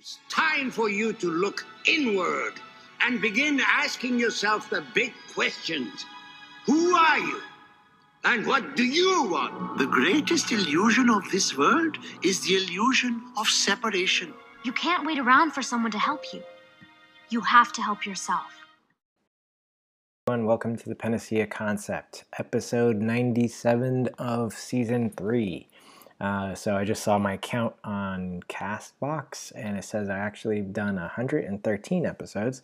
It's time for you to look inward and begin asking yourself the big questions. Who are you? And what do you want? The greatest illusion of this world is the illusion of separation. You can't wait around for someone to help you. You have to help yourself. Everyone, welcome to the Panacea Concept, episode 97 of season 3. Uh, so I just saw my count on Castbox, and it says I actually done 113 episodes,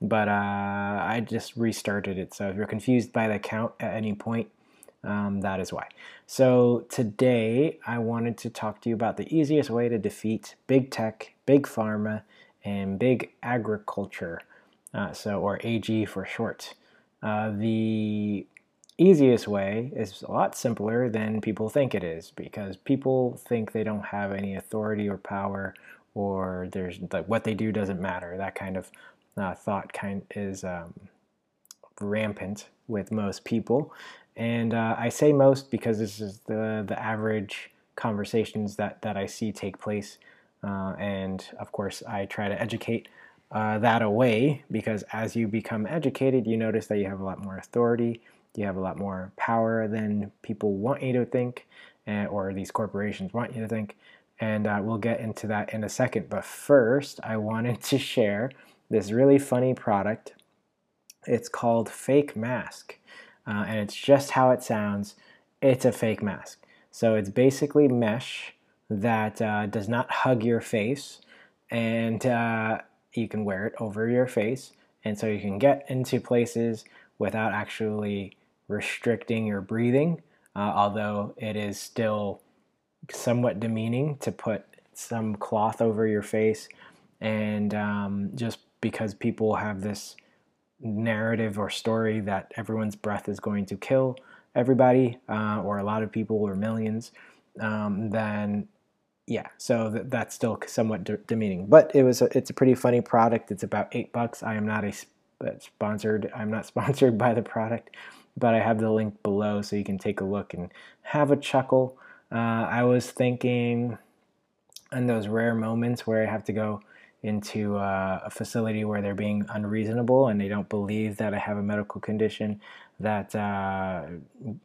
but uh, I just restarted it. So if you're confused by the count at any point, um, that is why. So today I wanted to talk to you about the easiest way to defeat big tech, big pharma, and big agriculture. Uh, so or AG for short. Uh, the easiest way is a lot simpler than people think it is because people think they don't have any authority or power or there's like what they do doesn't matter. That kind of uh, thought kind is um, rampant with most people. And uh, I say most because this is the the average conversations that that I see take place uh, and of course I try to educate uh, that away because as you become educated you notice that you have a lot more authority you have a lot more power than people want you to think, and, or these corporations want you to think. And uh, we'll get into that in a second. But first, I wanted to share this really funny product. It's called Fake Mask. Uh, and it's just how it sounds. It's a fake mask. So it's basically mesh that uh, does not hug your face, and uh, you can wear it over your face. And so you can get into places without actually restricting your breathing, uh, although it is still somewhat demeaning to put some cloth over your face. And um, just because people have this narrative or story that everyone's breath is going to kill everybody, uh, or a lot of people, or millions, um, then yeah, so th- that's still somewhat de- demeaning. But it was a, it's a pretty funny product. It's about eight bucks. I am not a sp- sponsored. I'm not sponsored by the product but I have the link below so you can take a look and have a chuckle. Uh, I was thinking in those rare moments where I have to go into uh, a facility where they're being unreasonable and they don't believe that I have a medical condition that uh,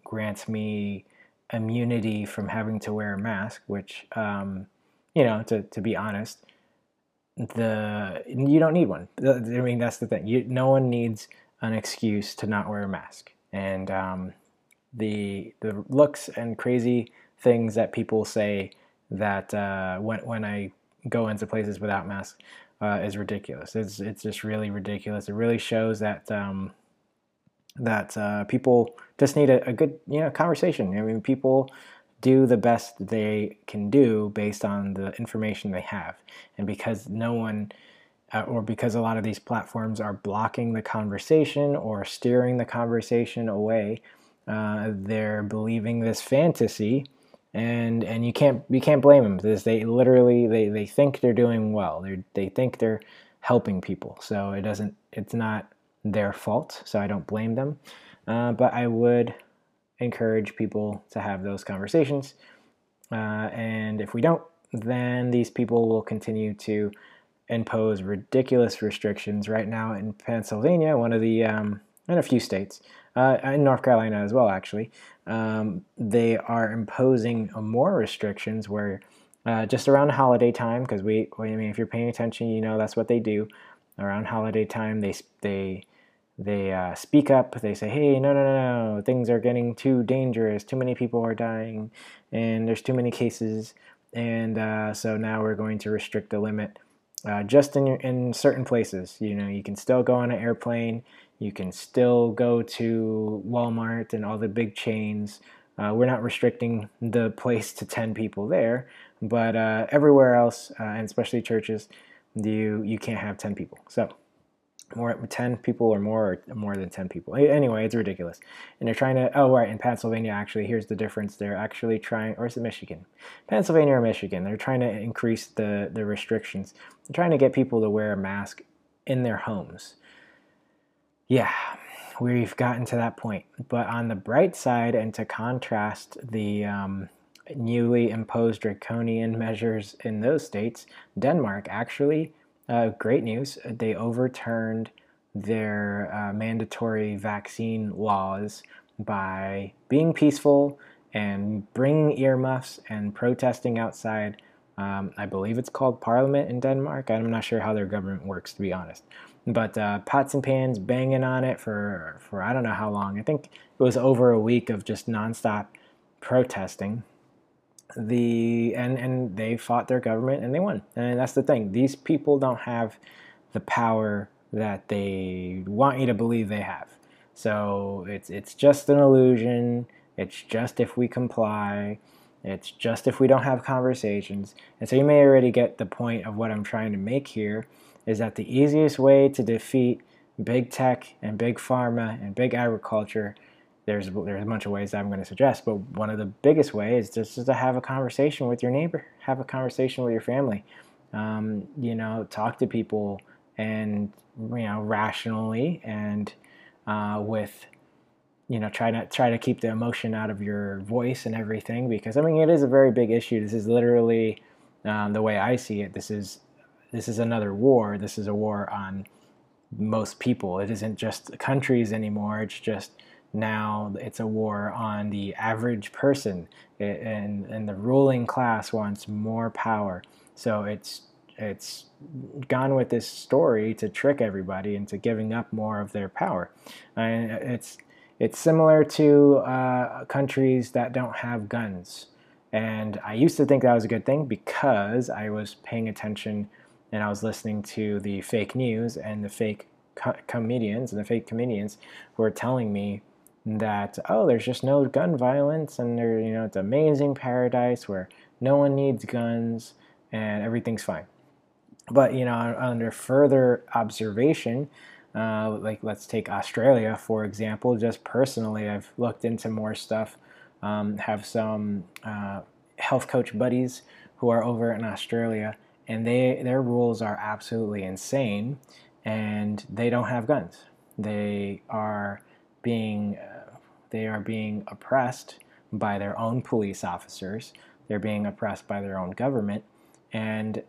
grants me immunity from having to wear a mask, which, um, you know, to, to be honest, the you don't need one. I mean, that's the thing. You, no one needs an excuse to not wear a mask and um, the the looks and crazy things that people say that uh, when when I go into places without masks uh, is ridiculous. It's it's just really ridiculous. It really shows that um, that uh, people just need a, a, good you know conversation. I mean, people do the best they can do based on the information they have, and because no one uh, or because a lot of these platforms are blocking the conversation or steering the conversation away, uh, they're believing this fantasy, and and you can't you can't blame them because they literally they, they think they're doing well. They they think they're helping people, so it doesn't it's not their fault. So I don't blame them, uh, but I would encourage people to have those conversations. Uh, and if we don't, then these people will continue to impose ridiculous restrictions right now in Pennsylvania, one of the, um, in a few states, uh, in North Carolina as well, actually. Um, they are imposing more restrictions where uh, just around holiday time, because we, I mean, if you're paying attention, you know that's what they do. Around holiday time, they they they uh, speak up. They say, "Hey, no, no, no, no! Things are getting too dangerous. Too many people are dying, and there's too many cases, and uh, so now we're going to restrict the limit." Uh, just in, in certain places. You know, you can still go on an airplane. You can still go to Walmart and all the big chains. Uh, we're not restricting the place to 10 people there, but uh, everywhere else, uh, and especially churches, you you can't have 10 people. So more 10 people or more or more than 10 people. Anyway it's ridiculous. And they're trying to oh right in pennsylvania actually here's the difference. They're actually trying or is it michigan? Pennsylvania or michigan they're trying to increase the the restrictions. They're trying to get people to wear a mask in their homes. Yeah we've gotten to that point. But on the bright side and to contrast the um, newly imposed draconian measures in those states. Denmark, actually, uh, great news, they overturned their uh, mandatory vaccine laws by being peaceful and bringing earmuffs and protesting outside. Um, I believe it's called Parliament in Denmark. I'm not sure how their government works, to be honest. But uh, pots and pans banging on it for, for I don't know how long. I think it was over a week of just nonstop protesting. The and and they fought their government and they won. And that's the thing. These people don't have the power that they want you to believe they have. So it's it's just an illusion. It's just if we comply. It's just if we don't have conversations. And so you may already get the point of what I'm trying to make here is that the easiest way to defeat big tech and big pharma and big agriculture there's there's a bunch of ways I'm going to suggest, but one of the biggest ways is just to have a conversation with your neighbor, have a conversation with your family. Um, you know, talk to people and you know rationally and uh, with you know try to try to keep the emotion out of your voice and everything because I mean it is a very big issue. This is literally um, the way I see it. This is this is another war. This is a war on most people. It isn't just countries anymore. It's just now it's a war on the average person, and and the ruling class wants more power. So it's it's gone with this story to trick everybody into giving up more of their power. And it's it's similar to uh, countries that don't have guns. And I used to think that was a good thing because I was paying attention and I was listening to the fake news and the fake co- comedians and the fake comedians were telling me that oh there's just no gun violence and there you know it's amazing paradise where no one needs guns and everything's fine. But you know under further observation uh, like let's take australia for example. Just personally i've looked into more stuff. Um, have some uh, health coach buddies who are over in australia and they their rules are absolutely insane, and they don't have guns. They are being uh, they are being oppressed by their own police officers. They're being oppressed by their own government, and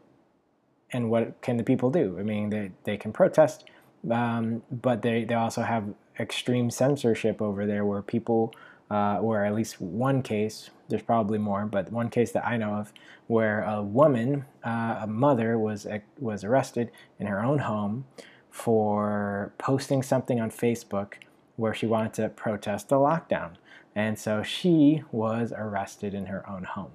and what can the people do? I mean, they they can protest, um, but they they also have extreme censorship over there, where people uh, or at least one case, there's probably more, but one case that I know of where a woman, uh, a mother, was was arrested in her own home for posting something on Facebook where she wanted to protest the lockdown, and so she was arrested in her own home.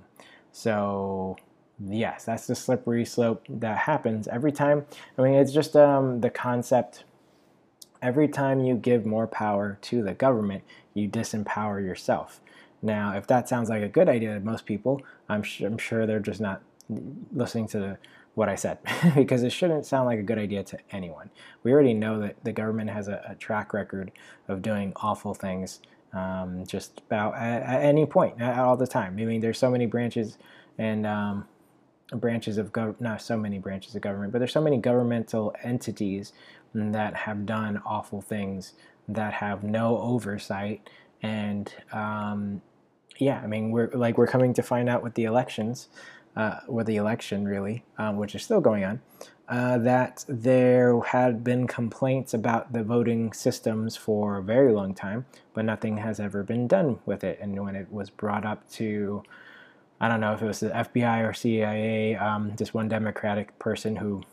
So yes, that's the slippery slope that happens every time. I mean, it's just um, the concept every time you give more power to the government, you disempower yourself. Now, if that sounds like a good idea to most people, I'm, sh- I'm sure they're just not listening to the, what I said because it shouldn't sound like a good idea to anyone. We already know that the government has a, a track record of doing awful things um, just about at, at, any point, all the time. I mean, there's so many branches and um, branches of government, not so many branches of government, but there's so many governmental entities that have done awful things that have no oversight and um, yeah i mean we're like we're coming to find out with the elections uh, with the election really um, which is still going on uh, that there had been complaints about the voting systems for a very long time but nothing has ever been done with it. And when it was brought up to i don't know if it was the fbi or cia um, just one democratic person who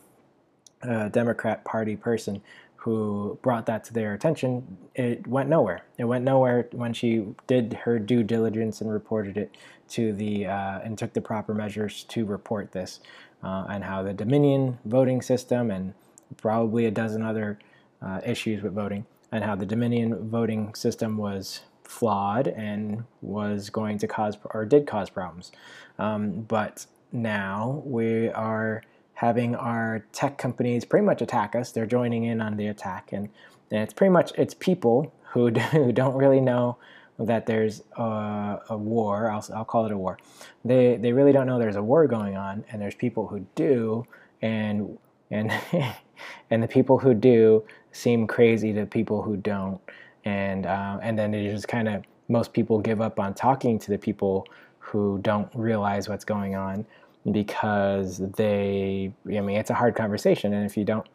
a Democrat Party person who brought that to their attention, it went nowhere. It went nowhere when she did her due diligence and reported it to the uh, and took the proper measures to report this uh, and how the Dominion voting system and probably a dozen other uh, issues with voting and how the Dominion voting system was flawed and was going to cause or did cause problems. Um, but now we are having our tech companies pretty much attack us. They're joining in on the attack, and, and it's pretty much it's people who, do, who don't really know that there's a, a war. I'll, I'll call it a war. They they really don't know there's a war going on, and there's people who do, and and and the people who do seem crazy to people who don't, and uh, and then it just kind of most people give up on talking to the people who don't realize what's going on because they, I mean, it's a hard conversation. And if you don't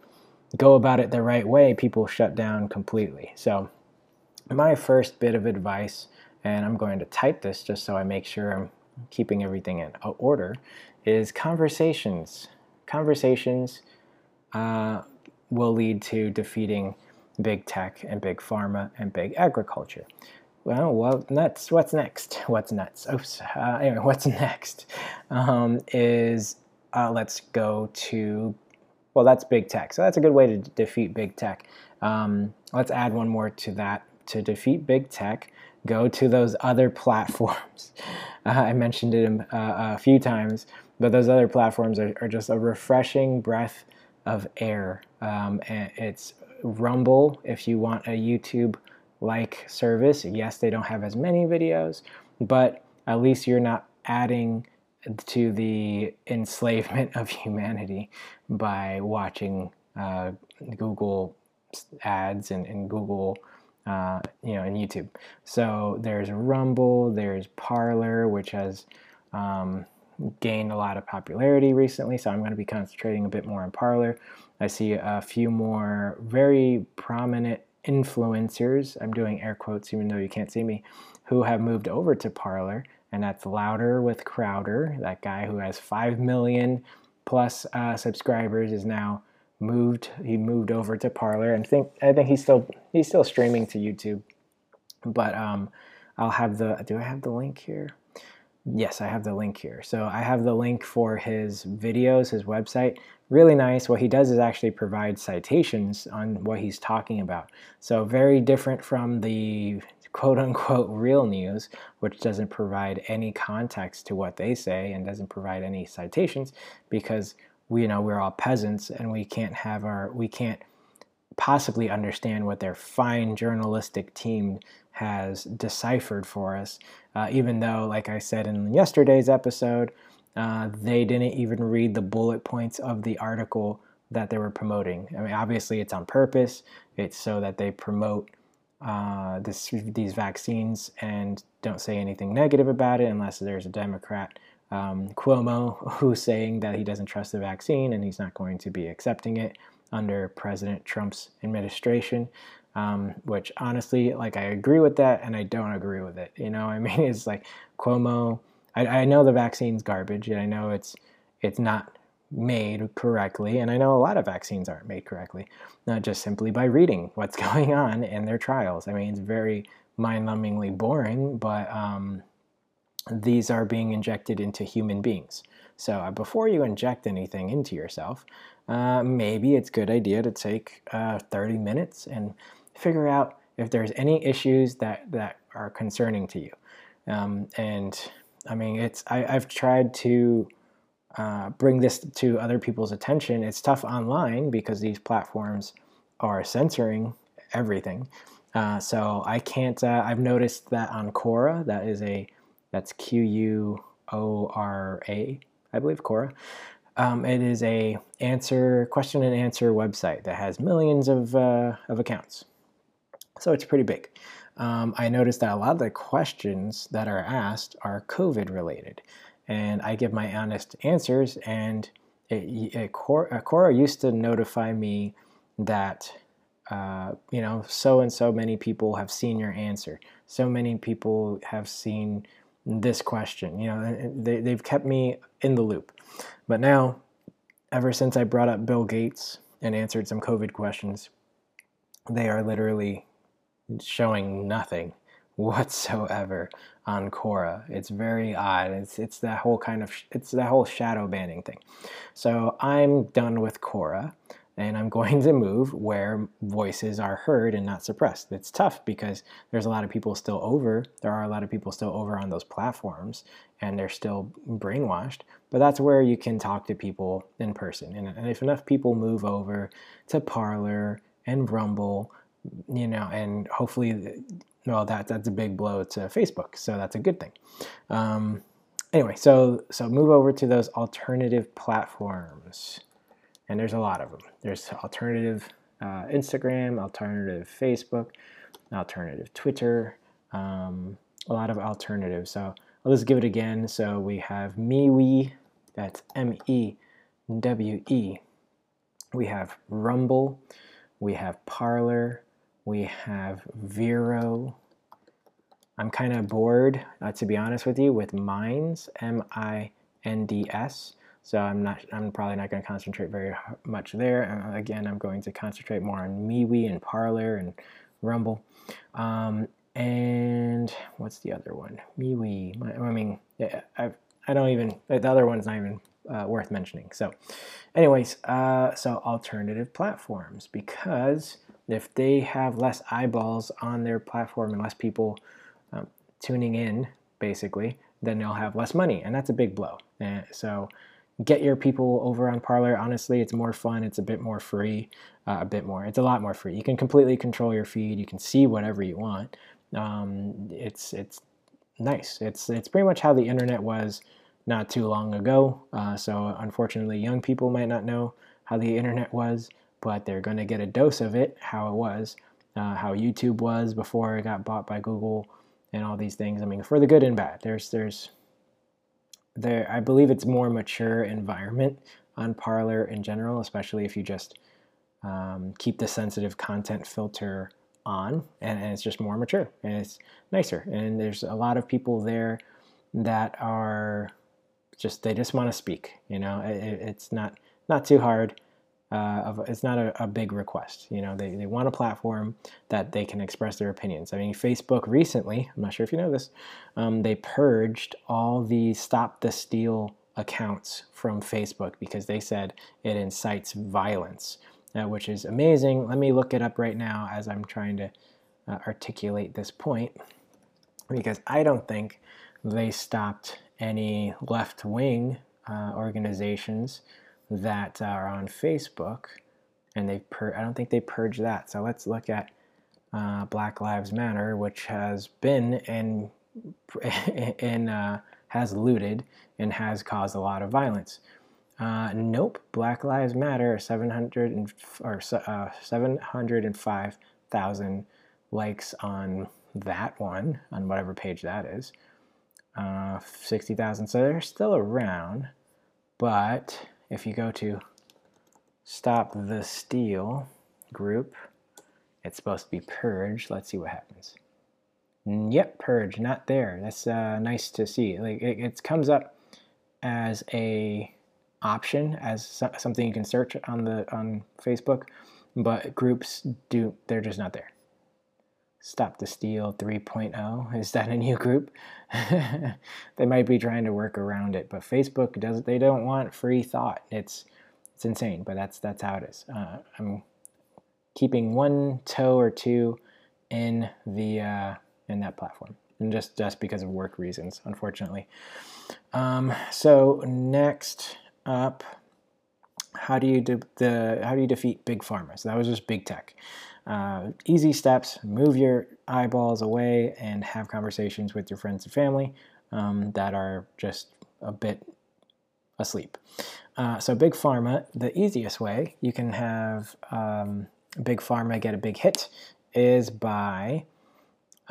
go about it the right way, people shut down completely. So, my first bit of advice, and I'm going to type this just so I make sure I'm keeping everything in order, is conversations. Conversations uh, will lead to defeating big tech and big pharma and big agriculture. Well, well, nuts. What's next? What's nuts? Oops. Uh, anyway, what's next um, is uh, let's go to well, that's big tech. So that's a good way to defeat big tech. Um, let's add one more to that. To defeat big tech, go to those other platforms. Uh, I mentioned it uh, a few times, but those other platforms are, are just a refreshing breath of air. Um, it's Rumble if you want a YouTube like service. Yes, they don't have as many videos, but at least you're not adding to the enslavement of humanity by watching uh, Google ads and, and Google, uh, you know, and YouTube. So there's Rumble, there's Parler, which has um, gained a lot of popularity recently. So I'm going to be concentrating a bit more on Parler. I see a few more very prominent influencers. I'm doing air quotes, even though you can't see me, who have moved over to Parler and that's Louder with Crowder. That guy who has five million plus uh, subscribers is now moved. He moved over to Parler, and think I think he's still he's still streaming to YouTube. But um, I'll have the. Do I have the link here? Yes, I have the link here. So I have the link for his videos, his website. Really nice. What he does is actually provide citations on what he's talking about. So very different from the quote unquote real news, which doesn't provide any context to what they say and doesn't provide any citations because we you know we're all peasants and we can't have our we can't possibly understand what their fine journalistic team has deciphered for us uh, even though like i said in yesterday's episode uh, they didn't even read the bullet points of the article that they were promoting i mean obviously it's on purpose it's so that they promote uh, this, these vaccines and don't say anything negative about it unless there's a Democrat, um, Cuomo, who's saying that he doesn't trust the vaccine and he's not going to be accepting it under President Trump's administration. Um, which honestly, like, I agree with that and I don't agree with it. You know, I mean, it's like Cuomo. I, I know the vaccine's garbage, and I know it's it's not made correctly. And I know a lot of vaccines aren't made correctly, not just simply by reading what's going on in their trials. I mean, it's very mind numbingly boring, but um, these are being injected into human beings. So uh, before you inject anything into yourself, uh, maybe it's a good idea to take uh, 30 minutes and figure out if there's any issues that, that are concerning to you. Um, and I mean, it's I, I've tried to uh, bring this to other people's attention. It's tough online because these platforms are censoring everything. Uh, so I can't. Uh, I've noticed that on Quora, that is a that's Q U O R A, I believe Quora. Um, it is a answer question and answer website that has millions of uh, of accounts. So it's pretty big. Um, I noticed that a lot of the questions that are asked are COVID related and I give my honest answers. And it, it, Quora used to notify me that uh, you know so and so many people have seen your answer. So many people have seen this question. You know, they, they've kept me in the loop. But now, ever since I brought up Bill Gates and answered some COVID questions, they are literally showing nothing whatsoever on Quora. It's very odd. It's it's that whole kind of it's that whole shadow banning thing. So I'm done with Quora and I'm going to move where voices are heard and not suppressed. It's tough because there's a lot of people still over. There are a lot of people still over on those platforms and they're still brainwashed. But that's where you can talk to people in person. And, and if enough people move over to Parler and Rumble, you know, and hopefully well, that that's a big blow to Facebook, so that's a good thing. Um, anyway, so so move over to those alternative platforms, and there's a lot of them. There's alternative uh, Instagram, alternative Facebook, alternative Twitter, um, a lot of alternatives. So I'll just give it again. So we have MeWe, that's M E W E. We have Rumble, we have Parler, we have Vero. I'm kind of bored, uh, to be honest with you, with Minds, M I N D S. So I'm not. I'm probably not going to concentrate very much there. Uh, again, I'm going to concentrate more on MeWe and Parler and Rumble. Um, and what's the other one? MeWe. I mean, yeah, I, I don't even. The other one's not even uh, worth mentioning. So, anyways, uh, so alternative platforms because if they have less eyeballs on their platform and less people um, tuning in, basically, then they'll have less money, and that's a big blow. And so get your people over on Parler. Honestly, it's more fun. It's a bit more free, uh, a bit more. It's a lot more free. You can completely control your feed. You can see whatever you want. Um, it's it's nice. It's it's pretty much how the internet was not too long ago. Uh, so unfortunately, young people might not know how the internet was, but they're going to get a dose of it, how it was, uh, how YouTube was before it got bought by Google, and all these things. I mean, for the good and bad. There's there's there I believe it's more mature environment on Parler in general, especially if you just um, keep the sensitive content filter on, and, and, it's just more mature and it's nicer. And there's a lot of people there that are just they just want to speak. You know, it, it's not not too hard uh, of, it's not a, a, big request. You know, they, they want a platform that they can express their opinions. I mean, Facebook recently, I'm not sure if you know this, um, they purged all the Stop the Steal accounts from Facebook because they said it incites violence, uh, which is amazing. Let me look it up right now as I'm trying to uh, articulate this point because I don't think they stopped any left wing uh, organizations that are on Facebook, and they pur- I don't think they purged that. So let's look at uh, Black Lives Matter, which has been and and uh, has looted and has caused a lot of violence. Uh, nope, Black Lives Matter, 700 and, or uh, 705,000 likes on that one, on whatever page that is. Uh, 60,000, so they're still around, but if you go to stop the steal group, it's supposed to be purged. Let's see what happens. Yep, purge, not there. That's uh, nice to see. Like it, it, comes up as a option, as so, something you can search on the on Facebook, but groups do they're just not there. Stop the Steal 3.0. Is that a new group? they might be trying to work around it, but Facebook does. They don't want free thought. It's it's insane, but that's that's how it is. Uh, I'm keeping one toe or two in the uh, in that platform, and just just because of work reasons, unfortunately. Um, so next up, how do you do the how do you defeat big pharma? So that was just big tech. Uh, easy steps move your eyeballs away and have conversations with your friends and family um, that are just a bit asleep. Uh, so, big pharma, the easiest way you can have um, big pharma get a big hit is by,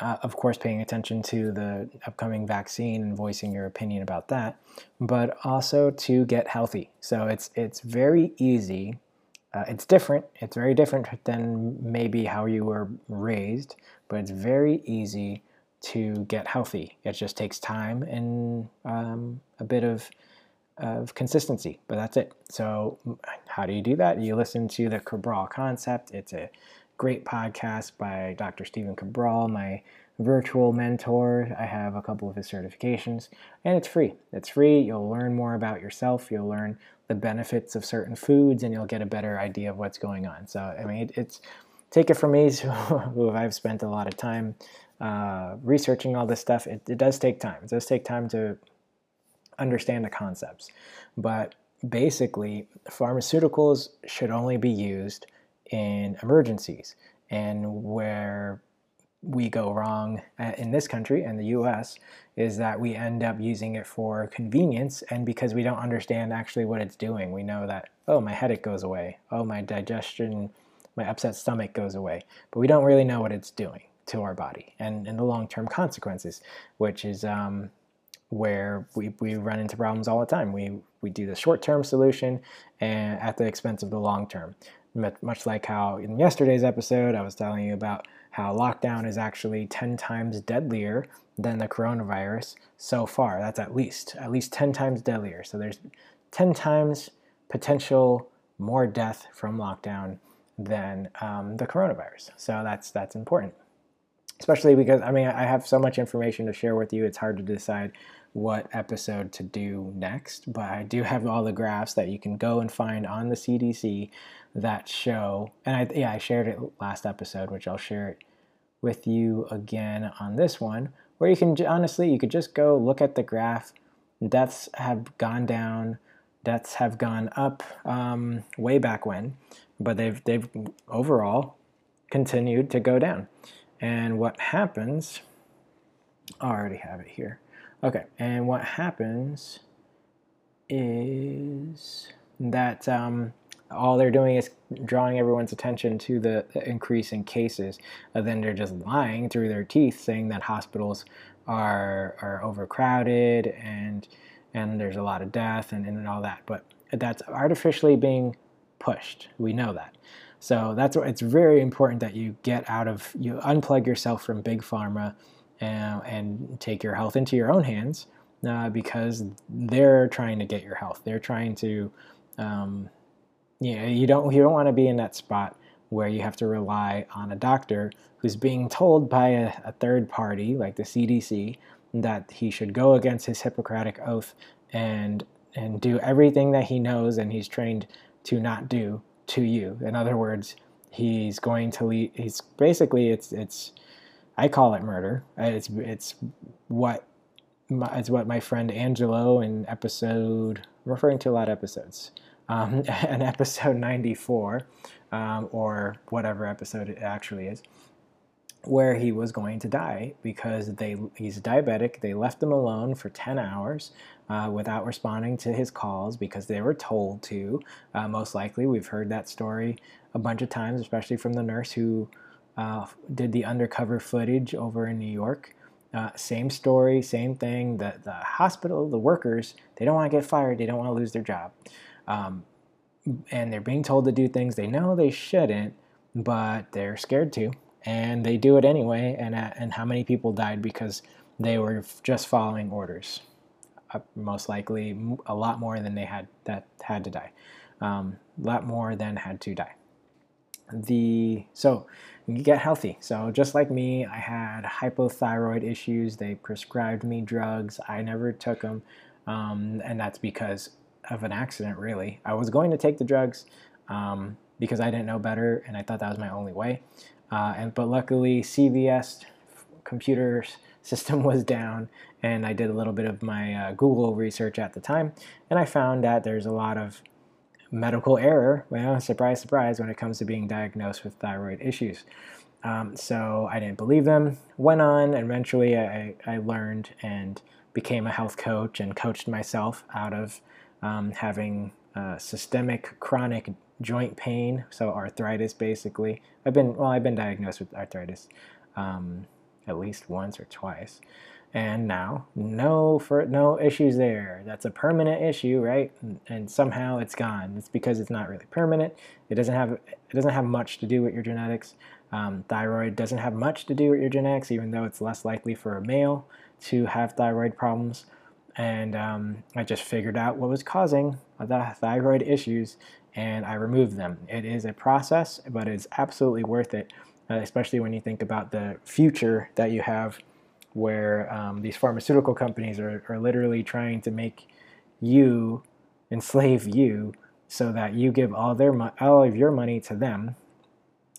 uh, of course, paying attention to the upcoming vaccine and voicing your opinion about that, but also to get healthy. So, it's, it's very easy uh, it's different. It's very different than maybe how you were raised, but it's very easy to get healthy. It just takes time and um, a bit of of consistency, but that's it. So, how do you do that? You listen to the Cabral Concept. It's a great podcast by Dr. Stephen Cabral, my virtual mentor. I have a couple of his certifications, and it's free. It's free. You'll learn more about yourself. You'll learn the benefits of certain foods and you'll get a better idea of what's going on. So, I mean, it, it's take it from me, who I've spent a lot of time uh, researching all this stuff. It, it does take time. It does take time to understand the concepts. But basically, pharmaceuticals should only be used in emergencies and where we go wrong uh, in this country and the US is that we end up using it for convenience and because we don't understand actually what it's doing. We know that, oh, my headache goes away, oh, my digestion, my upset stomach goes away, but we don't really know what it's doing to our body and, and the long term consequences, which is um, where we, we run into problems all the time. We we do the short term solution and at the expense of the long term. Much like how in yesterday's episode I was telling you about how lockdown is actually 10 times deadlier than the coronavirus so far. That's at least at least 10 times deadlier. So there's 10 times potential more death from lockdown than um, the coronavirus. So that's that's important, especially because I mean I have so much information to share with you. It's hard to decide what episode to do next, but I do have all the graphs that you can go and find on the CDC that show. And I yeah I shared it last episode, which I'll share it with you again on this one, where you can honestly you could just go look at the graph. Deaths have gone down deaths have gone up um, way back when, but they've they've overall continued to go down. And what happens? I already have it here. Okay, and what happens is that um, all they're doing is drawing everyone's attention to the increase in cases. And then they're just lying through their teeth, saying that hospitals are are overcrowded and and there's a lot of death and, and all that. But that's artificially being pushed. We know that. So that's why it's very important that you get out of you unplug yourself from big pharma and, and take your health into your own hands uh, because they're trying to get your health. They're trying to, um, you know, you don't you don't want to be in that spot where you have to rely on a doctor who's being told by a, a third party like the CDC that he should go against his Hippocratic oath and and do everything that he knows and he's trained to not do to you. In other words, he's going to lead. He's basically it's it's. I call it murder. It's it's what my, it's what my friend Angelo in episode referring to a lot of episodes. Um, in episode 94, um, or whatever episode it actually is, where he was going to die because they he's diabetic. They left him alone for 10 hours uh, without responding to his calls because they were told to. Uh, most likely, we've heard that story a bunch of times, especially from the nurse who uh, did the undercover footage over in New York. Uh, same story, same thing. The, the hospital, the workers, they don't want to get fired. They don't want to lose their job. Um, and they're being told to do things they know they shouldn't, but they're scared to and they do it anyway. And uh, and how many people died because they were just following orders? Uh, most likely, a lot more than they had that had to die. Um, a lot more than had to die. The so get healthy. So just like me, I had hypothyroid issues. They prescribed me drugs. I never took them, um, and that's because of an accident. Really, I was going to take the drugs. Um, because I didn't know better and I thought that was my only way. Uh, and but luckily, CVS computer system was down, and I did a little bit of my uh, Google research at the time, and I found that there's a lot of medical error. Well, surprise, surprise, when it comes to being diagnosed with thyroid issues. Um, so I didn't believe them. Went on, and eventually I, I learned and became a health coach and coached myself out of um, having uh, systemic chronic joint pain, so arthritis basically. I've been well, I've been diagnosed with arthritis um, at least once or twice, and now no for no issues there. That's a permanent issue, right? And, and somehow it's gone. It's because it's not really permanent. It doesn't have it doesn't have much to do with your genetics. Um, thyroid doesn't have much to do with your genetics, even though it's less likely for a male to have thyroid problems. And um, I just figured out what was causing the thyroid issues and I removed them. It is a process, but it's absolutely worth it, uh, especially when you think about the future that you have where um, these pharmaceutical companies are, are literally trying to make you enslave you so that you give all their mo- all of your money to them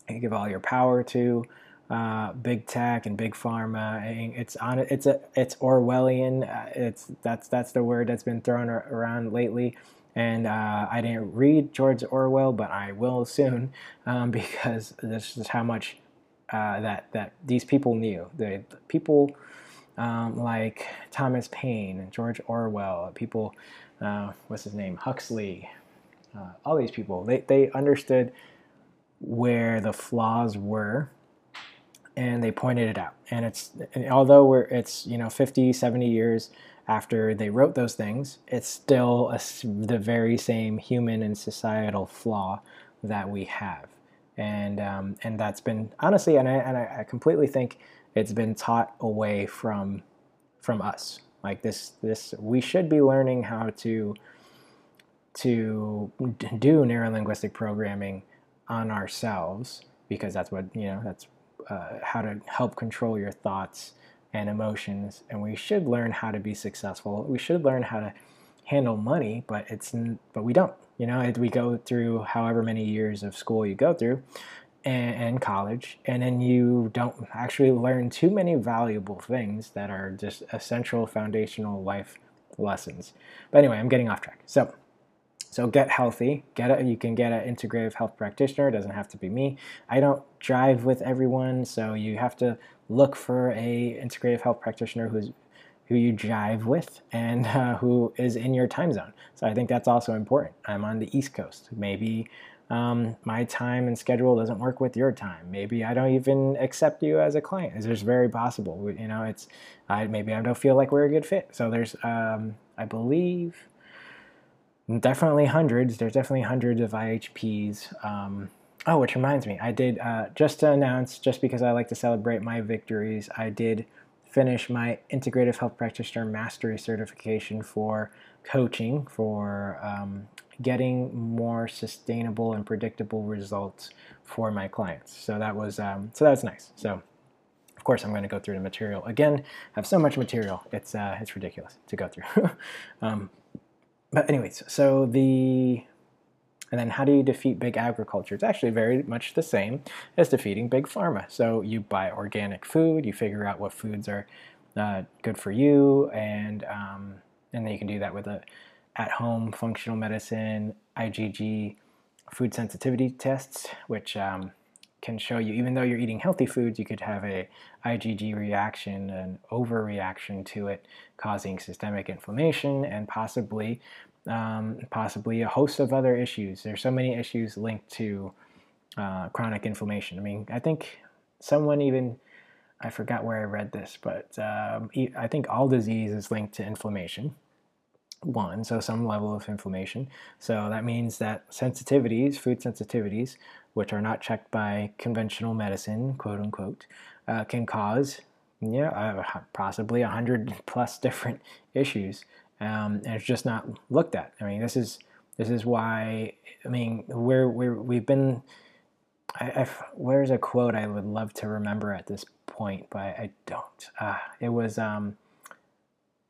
you give all your power to uh, big tech and big pharma. It's on it's a it's Orwellian. Uh, it's that's that's the word that's been thrown around lately. And uh, I didn't read George Orwell, but I will soon um, because this is how much uh, that that these people knew. The, people um, like Thomas Paine and George Orwell, people, uh, what's his name, Huxley, uh, all these people, they they understood where the flaws were and they pointed it out and it's and although we're it's you know 50 70 years after they wrote those things, it's still a, the very same human and societal flaw that we have. And, um, and that's been honestly, and I, and I completely think it's been taught away from, from us. Like this, this, we should be learning how to, to do neurolinguistic programming on ourselves because that's what you know that's uh, how to help control your thoughts and emotions. And we should learn how to be successful. We should learn how to handle money but it's but we don't you know we go through however many years of school you go through and, and college and then you don't actually learn too many valuable things that are just essential foundational life lessons but anyway i'm getting off track so so get healthy. Get a, you can get an integrative health practitioner. It doesn't have to be me. I don't drive with everyone, so you have to look for a integrative health practitioner who's who you jive with and uh, who is in your time zone. So I think that's also important. I'm on the East Coast. Maybe um, my time and schedule doesn't work with your time. Maybe I don't even accept you as a client. It's just very possible. You know, it's I, maybe I don't feel like we're a good fit. So there's, um, I believe definitely hundreds. There's definitely hundreds of IHPs. Um, oh, which reminds me, I did uh, just to announce, just because I like to celebrate my victories, I did finish my integrative health practitioner mastery certification for coaching for um, getting more sustainable and predictable results for my clients. So that was um, so that's nice. So of course I'm going to go through the material again. I have so much material. It's uh, it's ridiculous to go through. um, but anyways, so the and then how do you defeat big agriculture? It's actually very much the same as defeating big pharma. So you buy organic food, you figure out what foods are uh, good for you, and um, and then you can do that with a at-home functional medicine IgG food sensitivity tests, which um, can show you, even though you're eating healthy foods, you could have a IgG reaction, an overreaction to it, causing systemic inflammation and possibly, um, possibly a host of other issues. There's so many issues linked to uh, chronic inflammation. I mean, I think someone even, I forgot where I read this, but um, I think all disease is linked to inflammation one, so some level of inflammation. So that means that sensitivities, food sensitivities, which are not checked by conventional medicine, quote unquote, uh, can cause yeah, uh, possibly a hundred plus different issues, um, and it's just not looked at. I mean, this is this is why I mean we're we're we've been. I, where's a quote I would love to remember at this point, but I don't. Uh, it was um,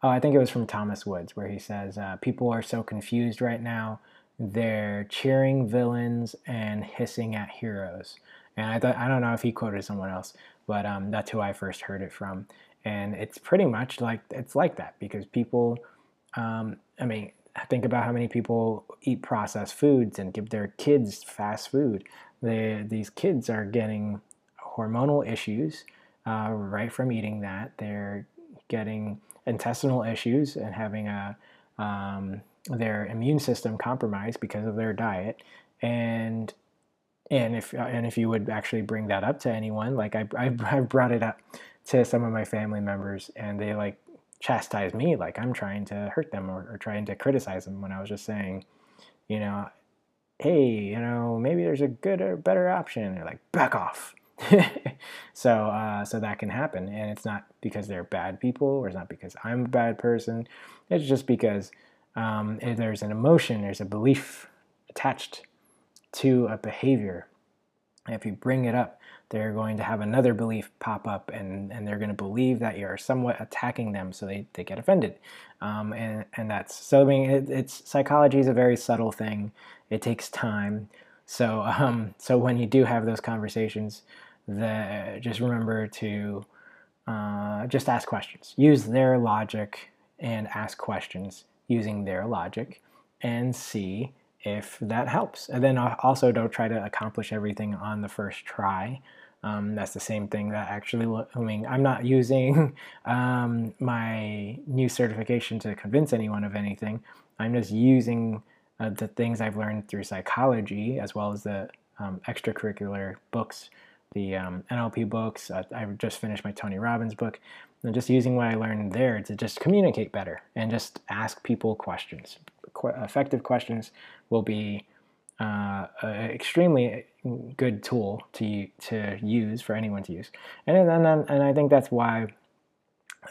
oh, I think it was from Thomas Woods, where he says uh, people are so confused right now they're cheering villains and hissing at heroes. And I thought I don't know if he quoted someone else, but um, that's who I first heard it from. And it's pretty much like it's like that because people, um, I mean, think about how many people eat processed foods and give their kids fast food. They, these kids are getting hormonal issues uh, right from eating that. They're getting intestinal issues and having a um, their immune system compromised because of their diet and and if and if you would actually bring that up to anyone like I, I, I brought it up to some of my family members and they like chastise me like i'm trying to hurt them or, or trying to criticize them when i was just saying you know hey you know maybe there's a good or better option they're like back off so uh, so that can happen and it's not because they're bad people or it's not because i'm a bad person it's just because um, there's an emotion, there's a belief attached to a behavior. And if you bring it up, they're going to have another belief pop up and, and they're going to believe that you're somewhat attacking them so they, they get offended. Um, and, and that's so I mean it, it's psychology is a very subtle thing. It takes time. So um, so when you do have those conversations, the, just remember to uh, just ask questions. Use their logic and ask questions using their logic and see if that helps. And then also don't try to accomplish everything on the first try. Um, that's the same thing that actually, I mean, I'm not using um, my new certification to convince anyone of anything. I'm just using uh, the things I've learned through psychology as well as the um, extracurricular books, the um, NLP books. Uh, I just finished my Tony Robbins book and just using what I learned there to just communicate better and just ask people questions. Qu- effective questions will be uh, extremely good tool to to use for anyone to use, and and and I think that's why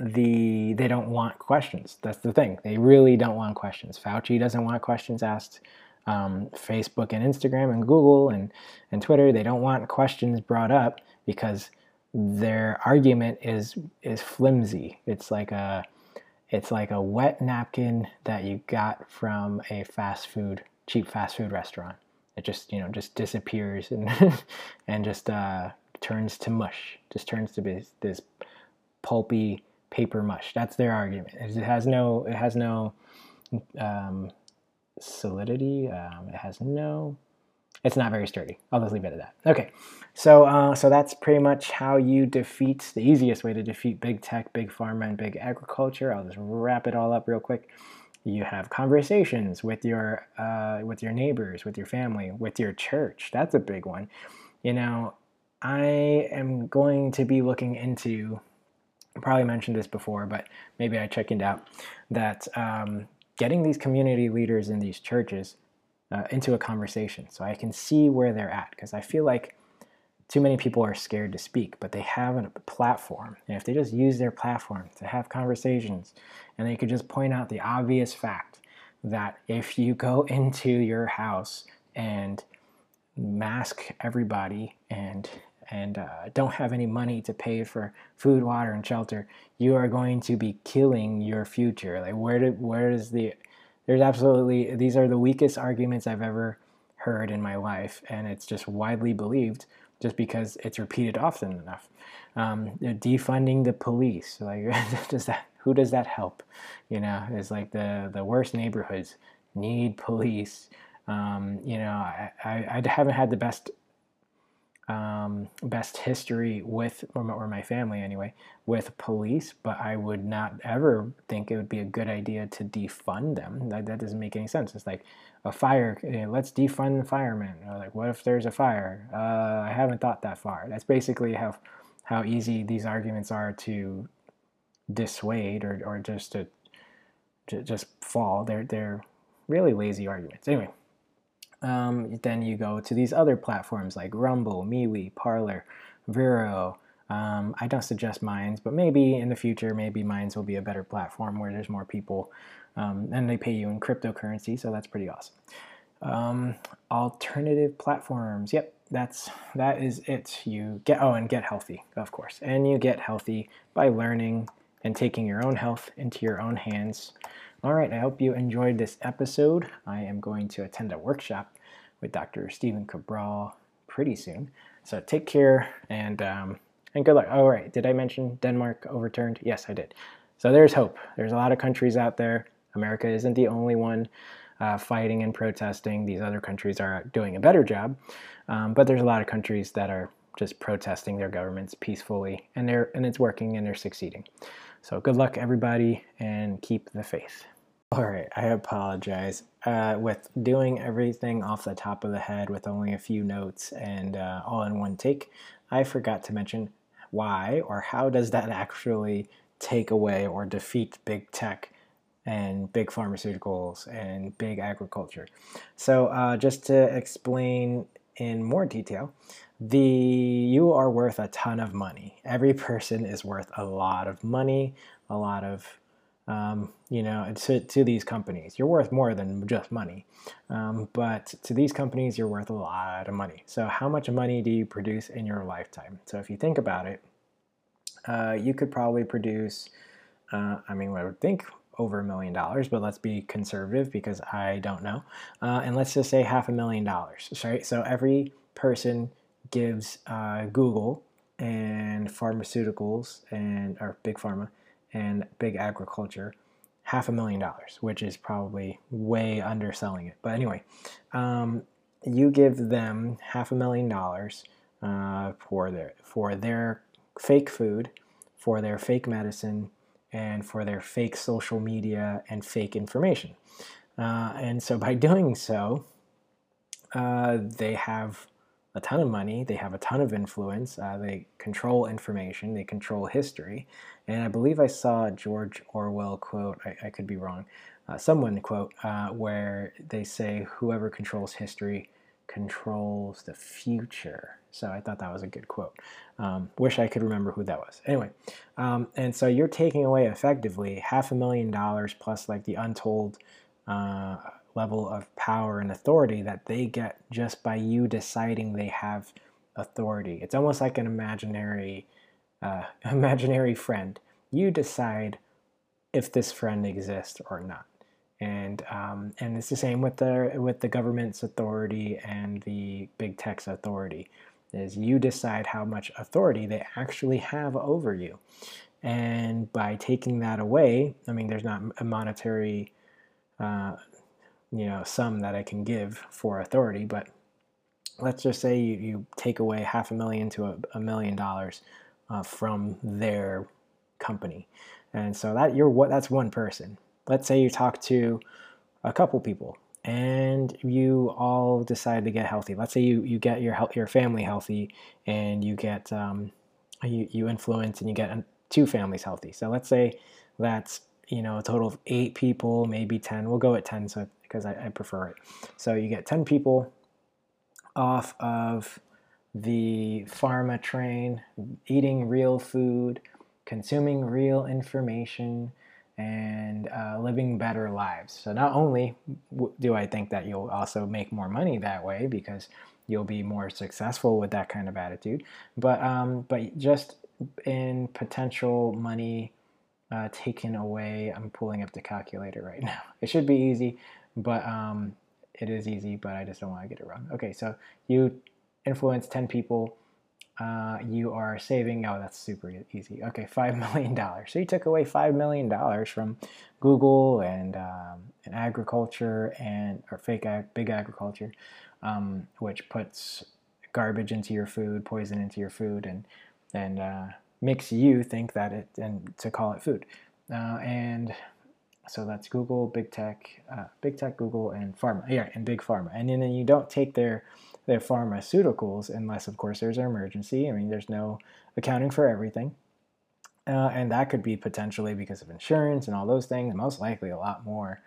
the they don't want questions. That's the thing. They really don't want questions. Fauci doesn't want questions asked. Um, Facebook and Instagram and Google and and Twitter they don't want questions brought up because their argument is is flimsy. It's like a it's like a wet napkin that you got from a fast food cheap fast food restaurant. It just you know just disappears and and just uh, turns to mush. Just turns to this, this pulpy paper mush. That's their argument. It has no it has no um, solidity. Um, it has no it's not very sturdy. I'll just leave it at that. Okay, so uh, so that's pretty much how you defeat the easiest way to defeat big tech, big pharma, and big agriculture. I'll just wrap it all up real quick. You have conversations with your uh, with your neighbors, with your family, with your church. That's a big one. You know, I am going to be looking into. Probably mentioned this before, but maybe I chickened out. That um, getting these community leaders in these churches uh, into a conversation so I can see where they're at because I feel like too many people are scared to speak, but they have a platform. And if they just use their platform to have conversations and they could just point out the obvious fact that if you go into your house and mask everybody and and uh, don't have any money to pay for food, water, and shelter, you are going to be killing your future. Like where did where is the there's absolutely these are the weakest arguments I've ever heard in my life, and it's just widely believed just because it's repeated often enough. Um, defunding the police, like does that who does that help? You know, it's like the the worst neighborhoods need police. Um, you know, I, I, I haven't had the best um, best history with, or my, family anyway, with police, but I would not ever think it would be a good idea to defund them. That, that doesn't make any sense. It's like a fire, you know, let's defund the firemen. Or like, what if there's a fire? Uh, I haven't thought that far. That's basically how, how easy these arguments are to dissuade or, or just to, to just fall. They're, they're really lazy arguments. Anyway um, then you go to these other platforms like Rumble, MeWe, Parler, Vero. Um, I don't suggest Minds, but maybe in the future, maybe Minds will be a better platform where there's more people um, and they pay you in cryptocurrency, so that's pretty awesome. Um, alternative platforms, yep, that's that is it. You get oh, and get healthy, of course, and you get healthy by learning and taking your own health into your own hands. All right, I hope you enjoyed this episode. I am going to attend a workshop with Dr. Stephen Cabral pretty soon. So take care and um, and good luck. All right, did I mention Denmark overturned? Yes, I did. So there's hope. There's a lot of countries out there. America isn't the only one uh, fighting and protesting. These other countries are doing a better job, um, but there's a lot of countries that are just protesting their governments peacefully, and they're and it's working and they're succeeding. So good luck, everybody, and keep the faith. All right, I apologize. Uh, with doing everything off the top of the head with only a few notes and uh, all in one take, I forgot to mention why or how does that actually take away or defeat big tech and big pharmaceuticals and big agriculture. So, uh, just to explain in more detail, the you are worth a ton of money. Every person is worth a lot of money, a lot of um, you know, to, to these companies. You're worth more than just money. Um, but to these companies, you're worth a lot of money. So, how much money do you produce in your lifetime? So, if you think about it, uh, you could probably produce, uh, I mean, I would think over a million dollars, but let's be conservative because I don't know. Uh, and let's just say half a million dollars, right? So, every person gives uh, Google and pharmaceuticals and or big pharma and big agriculture half a million dollars, which is probably way underselling it. But anyway, um, you give them half a million dollars uh, for their for their fake food, for their fake medicine, and for their fake social media and fake information. Uh, and so by doing so, uh, they have a ton of money, they have a ton of influence, uh, they control information, they control history. And I believe I saw George Orwell quote, I, I could be wrong, uh, someone quote, uh, where they say, whoever controls history controls the future. So I thought that was a good quote. Um, wish I could remember who that was. Anyway, um, and so you're taking away effectively half a million dollars plus like the untold uh, level of power and authority that they get just by you deciding they have authority. It's almost like an imaginary, uh, imaginary friend. You decide if this friend exists or not and um, and it's the same with the with the government's authority and the big tech's authority is you decide how much authority they actually have over you and by taking that away i mean there's not a monetary uh, you know sum that i can give for authority but let's just say you, you take away half a million to a, a million dollars uh, from their company and so that you're what that's one person let's say you talk to a couple people and you all decide to get healthy. Let's say you, you get your your family healthy and you get um, you, you influence and you get two families healthy. So let's say that's you know a total of eight people, maybe ten. We'll go at ten so because I, I prefer it. So you get ten people off of the pharma train, eating real food, consuming real information, and uh, living better lives. So not only do I think that you'll also make more money that way because you'll be more successful with that kind of attitude, but um, but just in potential money uh, taken away. I'm pulling up the calculator right now. It should be easy, but um, it is easy, but I just don't want to get it wrong. Okay, so you influence 10 people uh, you are saving, oh, that's super easy. Okay, $5 million. So you took away $5 million from Google and, um, and agriculture and, or fake ag, big agriculture, um, which puts garbage into your food, poison into your food, and, and uh, makes you think that it, and to call it food. Uh, and so that's Google, big tech, uh, big tech, Google, and pharma. Yeah, and big pharma. And then you don't take their their pharmaceuticals unless, of course, there's an emergency. I mean, there's no accounting for everything. Uh, and that could be potentially because of insurance and all those things, most likely a lot more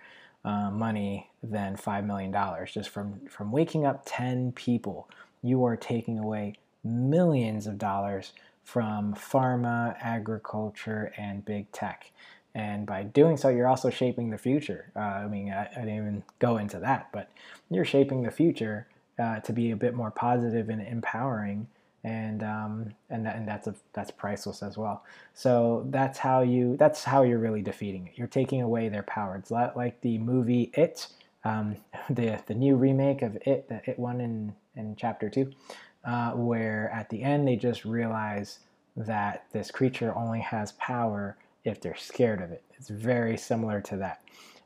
uh, money than $5 million. Just from, from waking up 10 people, you are taking away millions of dollars from pharma, agriculture, and big tech. And by doing so, you're also shaping the future. Uh, I mean, I, I, didn't even go into that, but you're shaping the future uh, to be a bit more positive and empowering and um, and that, and that's a, that's priceless as well. So that's how you that's how you're really defeating it. You're taking away their power. It's like the movie It, um, the the new remake of It, the It one in in chapter two, uh, where at the end they just realize that this creature only has power if they're scared of it. It's very similar to that.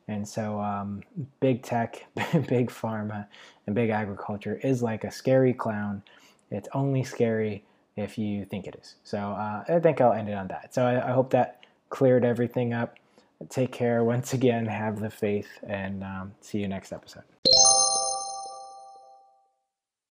And so, um, big tech, big pharma, and big agriculture is like a scary clown. It's only scary if you think it is. So, uh, I think I'll end it on that. So, I, I, hope that cleared everything up. Take care once again, have the faith, and um, see you next episode.